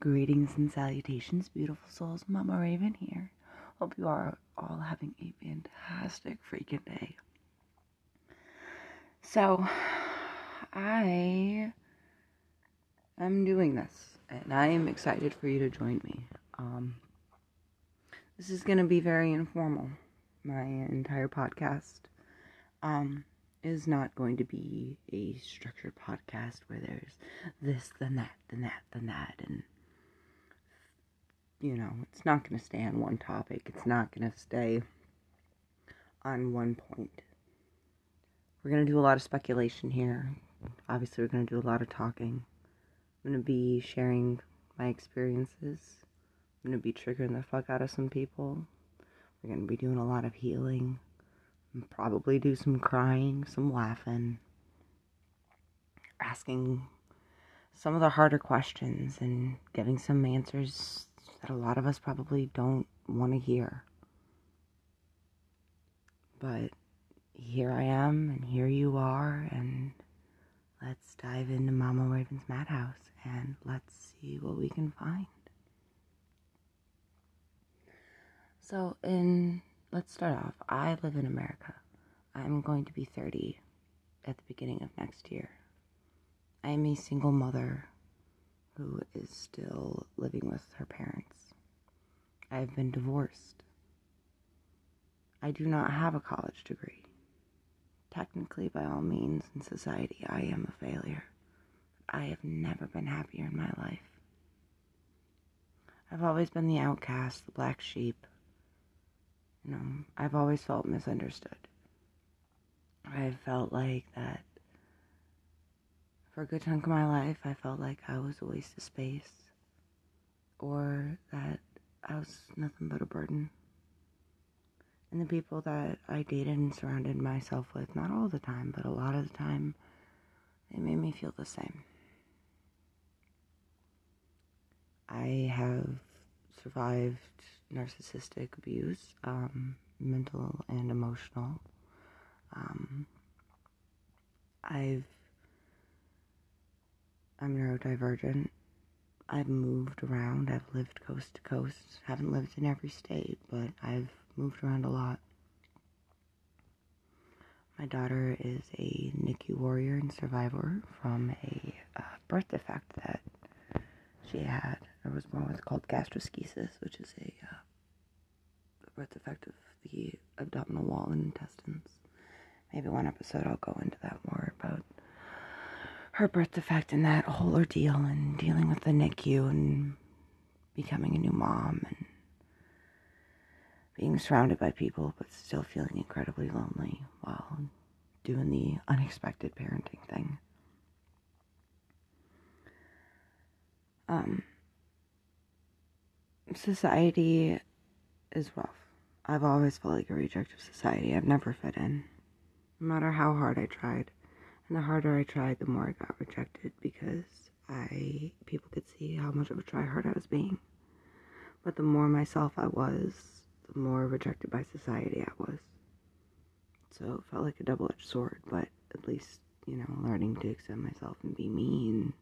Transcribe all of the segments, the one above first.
Greetings and salutations, beautiful souls. Mama Raven here. Hope you are all having a fantastic freaking day. So, I am doing this, and I am excited for you to join me. Um, this is going to be very informal. My entire podcast um, is not going to be a structured podcast where there's this, then that, then that, then that, and you know, it's not going to stay on one topic. It's not going to stay on one point. We're going to do a lot of speculation here. Obviously, we're going to do a lot of talking. I'm going to be sharing my experiences. I'm going to be triggering the fuck out of some people. We're going to be doing a lot of healing. Probably do some crying, some laughing, asking some of the harder questions and giving some answers that a lot of us probably don't want to hear. But here I am, and here you are, and let's dive into Mama Raven's Madhouse and let's see what we can find. So, in let's start off. I live in America. I'm going to be 30 at the beginning of next year. I am a single mother who is still living with her parents. I have been divorced. I do not have a college degree. Technically, by all means, in society, I am a failure. I have never been happier in my life. I've always been the outcast, the black sheep. You know, I've always felt misunderstood. I have felt like that for a good chunk of my life, I felt like I was a waste of space or that I was nothing but a burden. And the people that I dated and surrounded myself with, not all the time, but a lot of the time, they made me feel the same. I have survived narcissistic abuse, um, mental and emotional. Um, I've I'm neurodivergent. I've moved around. I've lived coast to coast. Haven't lived in every state, but I've moved around a lot. My daughter is a NICU warrior and survivor from a uh, birth defect that she had or was born with called gastroschisis, which is a, uh, birth defect of the abdominal wall and intestines. Maybe one episode I'll go into that more about her birth defect and that whole ordeal and dealing with the NICU and becoming a new mom and being surrounded by people but still feeling incredibly lonely while doing the unexpected parenting thing. Um, society is rough. I've always felt like a reject of society. I've never fit in, no matter how hard I tried. And the harder I tried, the more I got rejected because I people could see how much of a tryhard I was being. But the more myself I was, the more rejected by society I was. So it felt like a double edged sword, but at least, you know, learning to accept myself and be me and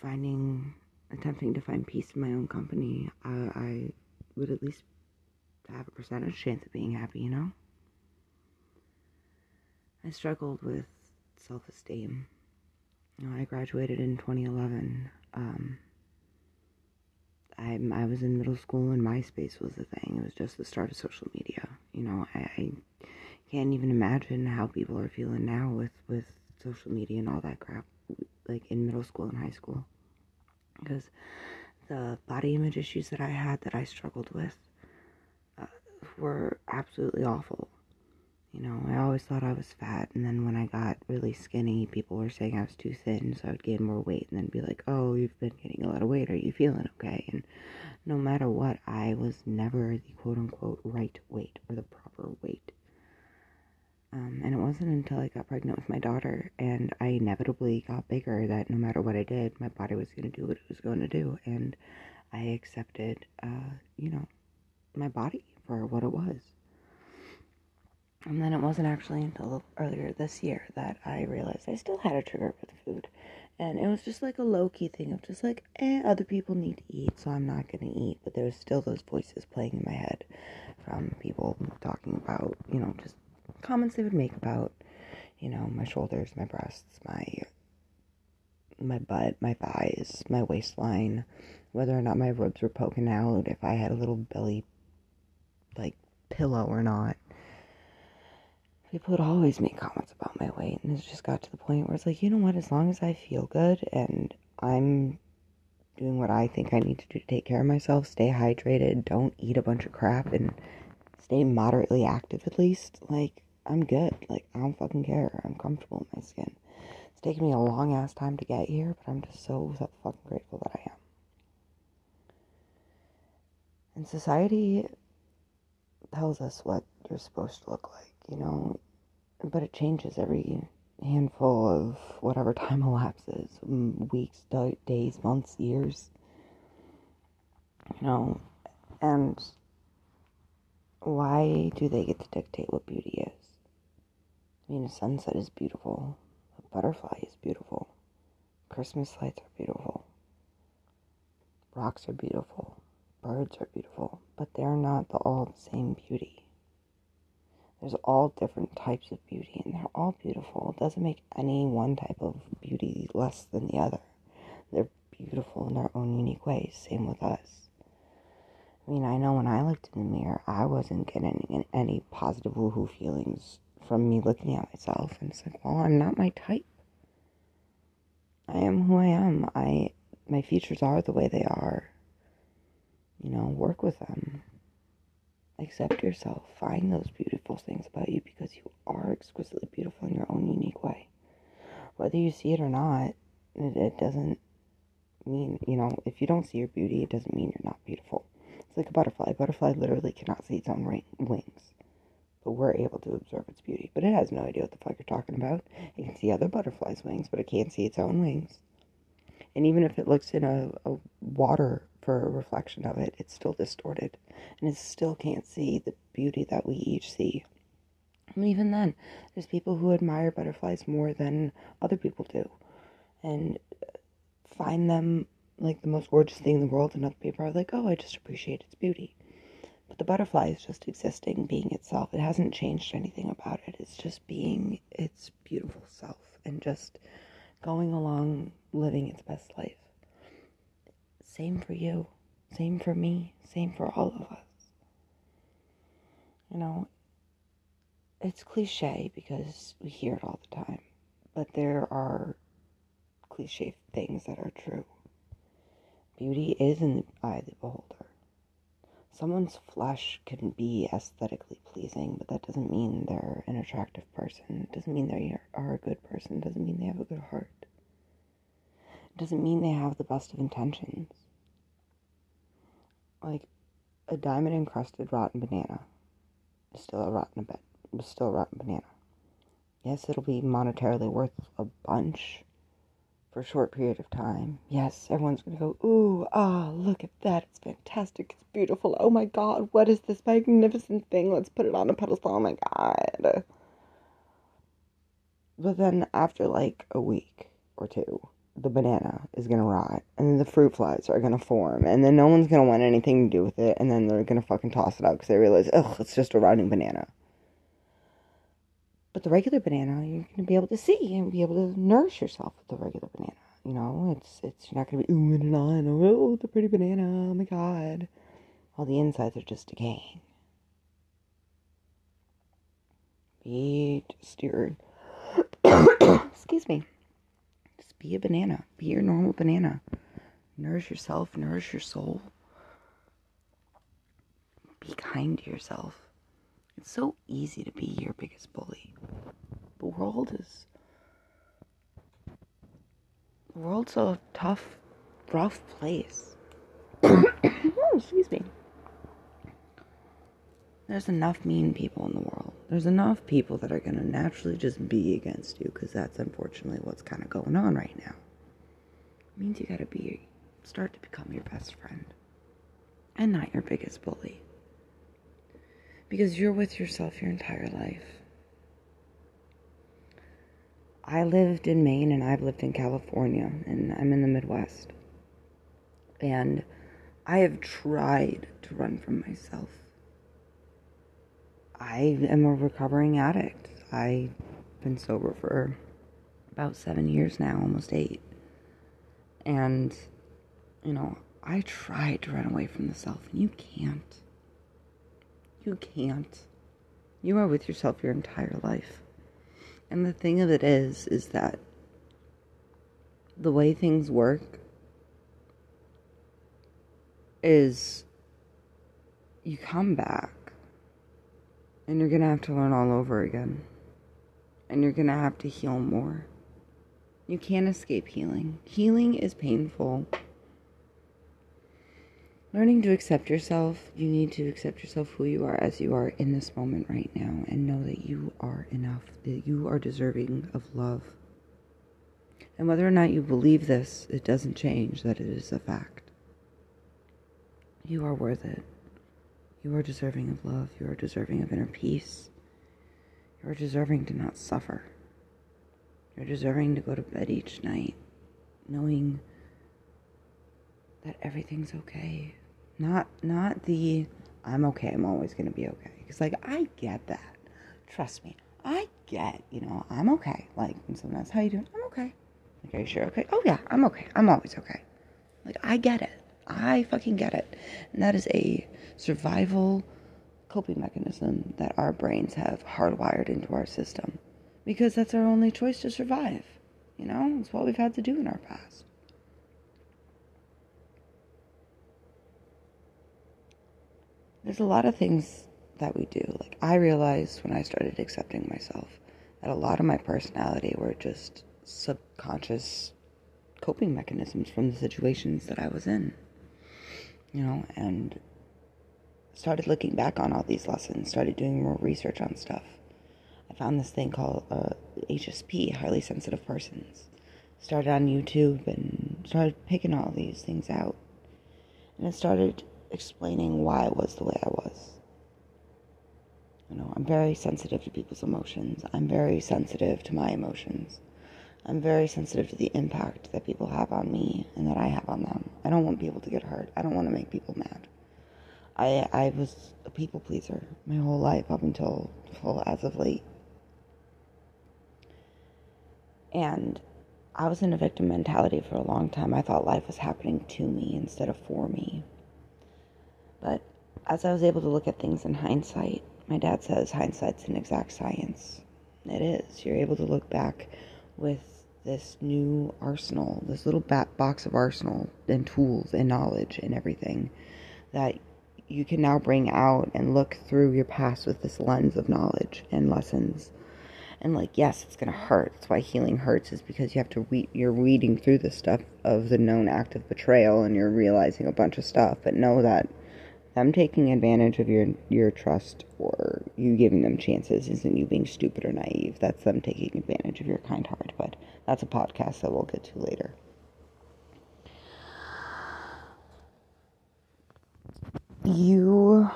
finding, attempting to find peace in my own company, I, I would at least have a percentage chance of being happy, you know? I struggled with self esteem. You know, I graduated in 2011. Um, I, I was in middle school and MySpace was the thing. It was just the start of social media. You know, I, I can't even imagine how people are feeling now with, with social media and all that crap, like in middle school and high school. Because the body image issues that I had that I struggled with uh, were absolutely awful. You know, I always thought I was fat, and then when I got really skinny, people were saying I was too thin, so I would gain more weight, and then be like, oh, you've been gaining a lot of weight, are you feeling okay? And no matter what, I was never the quote unquote right weight or the proper weight. Um, and it wasn't until I got pregnant with my daughter and I inevitably got bigger that no matter what I did, my body was going to do what it was going to do. And I accepted, uh, you know, my body for what it was. And then it wasn't actually until earlier this year that I realized I still had a trigger with food. And it was just like a low key thing of just like, eh, other people need to eat, so I'm not gonna eat. But there was still those voices playing in my head from people talking about, you know, just comments they would make about, you know, my shoulders, my breasts, my my butt, my thighs, my waistline, whether or not my ribs were poking out, if I had a little belly like pillow or not. People would always make comments about my weight, and it just got to the point where it's like, you know what, as long as I feel good and I'm doing what I think I need to do to take care of myself, stay hydrated, don't eat a bunch of crap, and stay moderately active at least, like, I'm good. Like, I don't fucking care. I'm comfortable in my skin. It's taken me a long ass time to get here, but I'm just so, so fucking grateful that I am. And society tells us what you're supposed to look like, you know, but it changes every handful of whatever time elapses weeks, days, months, years, you know, and why do they get to dictate what beauty is? I mean, a sunset is beautiful, a butterfly is beautiful, Christmas lights are beautiful, rocks are beautiful, birds are beautiful, but they're not the, all the same beauty. There's all different types of beauty, and they're all beautiful. It doesn't make any one type of beauty less than the other. They're beautiful in their own unique ways. Same with us. I mean, I know when I looked in the mirror, I wasn't getting any positive woohoo feelings from me looking at myself. And it's like, well, I'm not my type. I am who I am. I my features are the way they are. You know, work with them. Accept yourself. Find those beautiful things about you because you are exquisitely beautiful in your own unique way. Whether you see it or not, it, it doesn't mean, you know, if you don't see your beauty, it doesn't mean you're not beautiful. It's like a butterfly. A butterfly literally cannot see its own wings, but we're able to observe its beauty. But it has no idea what the fuck you're talking about. It can see other butterflies' wings, but it can't see its own wings. And even if it looks in a, a water for a reflection of it, it's still distorted. And it still can't see the beauty that we each see. And even then, there's people who admire butterflies more than other people do. And find them like the most gorgeous thing in the world, and other people are like, oh, I just appreciate its beauty. But the butterfly is just existing, being itself. It hasn't changed anything about it. It's just being its beautiful self and just going along living its best life. Same for you. Same for me. Same for all of us. You know, it's cliche because we hear it all the time, but there are cliche things that are true. Beauty is in the eye of the beholder. Someone's flesh can be aesthetically pleasing, but that doesn't mean they're an attractive person. It doesn't mean they are a good person. It doesn't mean they have a good heart. Doesn't mean they have the best of intentions. Like a diamond encrusted rotten banana is still a rotten is still a rotten banana. Yes, it'll be monetarily worth a bunch for a short period of time. Yes, everyone's gonna go, ooh, ah, look at that, it's fantastic, it's beautiful. Oh my god, what is this magnificent thing? Let's put it on a pedestal. Oh my god. But then after like a week or two, the banana is gonna rot, and then the fruit flies are gonna form, and then no one's gonna want anything to do with it, and then they're gonna fucking toss it out because they realize, ugh, it's just a rotting banana. But the regular banana, you're gonna be able to see and be able to nourish yourself with the regular banana. You know, it's it's you're not gonna be ooh and on, oh the pretty banana, oh my god. All the insides are just decaying. Be your excuse me be a banana. Be your normal banana. Nourish yourself, nourish your soul. Be kind to yourself. It's so easy to be your biggest bully. The world is. The world's a tough, rough place. oh, excuse me. There's enough mean people in the world. There's enough people that are going to naturally just be against you because that's unfortunately what's kind of going on right now. It means you got to be start to become your best friend and not your biggest bully. Because you're with yourself your entire life. I lived in Maine and I've lived in California and I'm in the Midwest. And I have tried to run from myself. I am a recovering addict. I've been sober for about seven years now, almost eight. And, you know, I tried to run away from the self, and you can't. You can't. You are with yourself your entire life. And the thing of it is, is that the way things work is you come back and you're going to have to learn all over again. And you're going to have to heal more. You can't escape healing. Healing is painful. Learning to accept yourself, you need to accept yourself who you are as you are in this moment right now and know that you are enough, that you are deserving of love. And whether or not you believe this, it doesn't change that it is a fact. You are worth it. You are deserving of love. You are deserving of inner peace. You are deserving to not suffer. You're deserving to go to bed each night knowing that everything's okay. Not not the I'm okay, I'm always going to be okay. Cuz like I get that. Trust me. I get, you know, I'm okay. Like when someone asks, "How you doing?" I'm okay. You sure? Okay. Oh yeah, I'm okay. I'm always okay. Like I get it. I fucking get it. And that is a survival coping mechanism that our brains have hardwired into our system because that's our only choice to survive. You know, it's what we've had to do in our past. There's a lot of things that we do. Like, I realized when I started accepting myself that a lot of my personality were just subconscious coping mechanisms from the situations that I was in. You know, and started looking back on all these lessons, started doing more research on stuff. I found this thing called uh, HSP, highly sensitive persons. Started on YouTube and started picking all these things out. And it started explaining why I was the way I was. You know, I'm very sensitive to people's emotions. I'm very sensitive to my emotions. I'm very sensitive to the impact that people have on me and that I have on them. I don't want people to get hurt. I don't want to make people mad. I I was a people pleaser my whole life up until well, as of late. And I was in a victim mentality for a long time. I thought life was happening to me instead of for me. But as I was able to look at things in hindsight, my dad says hindsight's an exact science. It is. You're able to look back with this new arsenal, this little box of arsenal and tools and knowledge and everything that you can now bring out and look through your past with this lens of knowledge and lessons. And like, yes, it's gonna hurt. That's why healing hurts is because you have to read. You're reading through the stuff of the known act of betrayal, and you're realizing a bunch of stuff. But know that them taking advantage of your your trust or you giving them chances isn't you being stupid or naive. That's them taking advantage of your kind heart. But that's a podcast that we'll get to later. you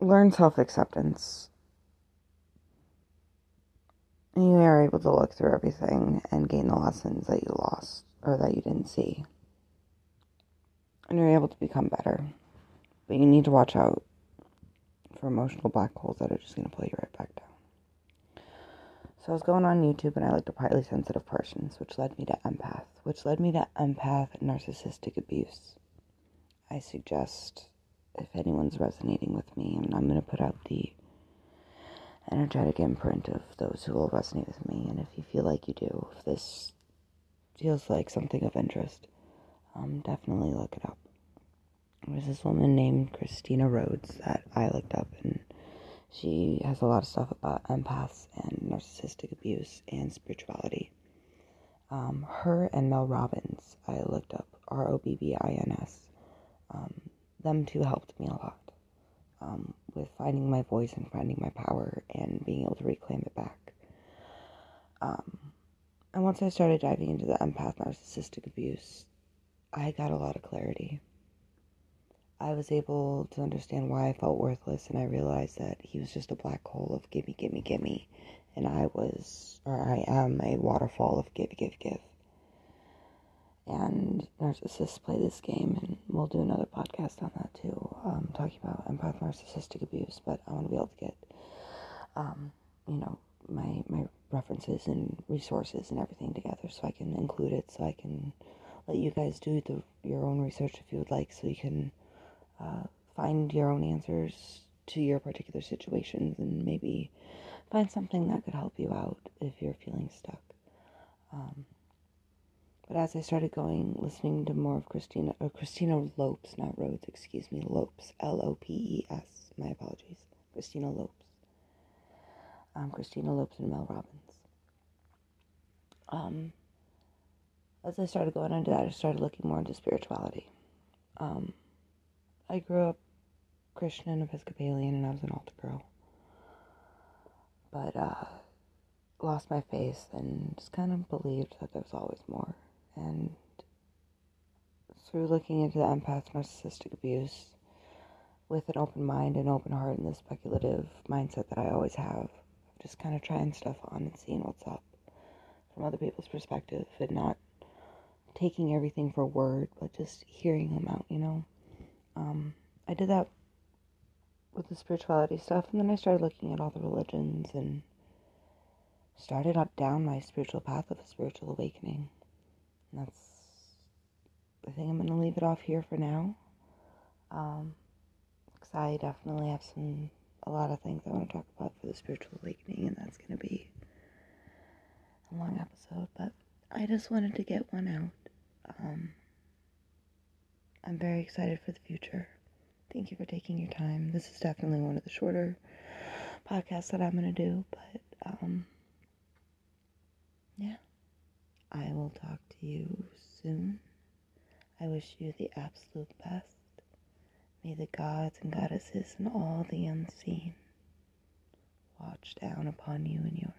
learn self acceptance. You are able to look through everything and gain the lessons that you lost or that you didn't see. And you're able to become better. But you need to watch out for emotional black holes that are just going to pull you right back down. So I was going on YouTube and I looked up highly sensitive persons, which led me to empath, which led me to empath narcissistic abuse. I suggest if anyone's resonating with me, and I'm going to put out the energetic imprint of those who will resonate with me. And if you feel like you do, if this feels like something of interest, um, definitely look it up. There's this woman named Christina Rhodes that I looked up, and she has a lot of stuff about empaths and narcissistic abuse and spirituality. Um, her and Mel Robbins, I looked up R O B B I N S um, them two helped me a lot um, with finding my voice and finding my power and being able to reclaim it back. Um, and once I started diving into the empath narcissistic abuse, I got a lot of clarity. I was able to understand why I felt worthless, and I realized that he was just a black hole of gimme, gimme, gimme, and I was, or I am, a waterfall of give, give, give. And narcissists play this game, and we'll do another podcast on that too, um, talking about empath narcissistic abuse. But I want to be able to get, um, you know, my my references and resources and everything together, so I can include it, so I can let you guys do the your own research if you would like, so you can uh, find your own answers to your particular situations and maybe find something that could help you out if you're feeling stuck. Um, but as I started going, listening to more of Christina, or Christina Lopes, not Rhodes, excuse me, Lopes, L O P E S, my apologies, Christina Lopes. Um, Christina Lopes and Mel Robbins. Um, as I started going into that, I started looking more into spirituality. Um, I grew up Christian and Episcopalian, and I was an altar girl. But uh, lost my faith and just kind of believed that there was always more. And through looking into the empath narcissistic abuse with an open mind and open heart and the speculative mindset that I always have, just kind of trying stuff on and seeing what's up from other people's perspective and not taking everything for word, but just hearing them out, you know. Um, I did that with the spirituality stuff, and then I started looking at all the religions and started up down my spiritual path of a spiritual awakening. And that's, I think I'm going to leave it off here for now. Um, because I definitely have some, a lot of things I want to talk about for the spiritual awakening, and that's going to be a long episode, but I just wanted to get one out. Um, I'm very excited for the future. Thank you for taking your time. This is definitely one of the shorter podcasts that I'm going to do, but um, yeah, I will talk to you soon. I wish you the absolute best. May the gods and goddesses and all the unseen watch down upon you and yours.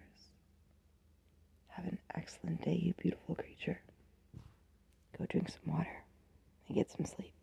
Have an excellent day, you beautiful creature. Go drink some water and get some sleep.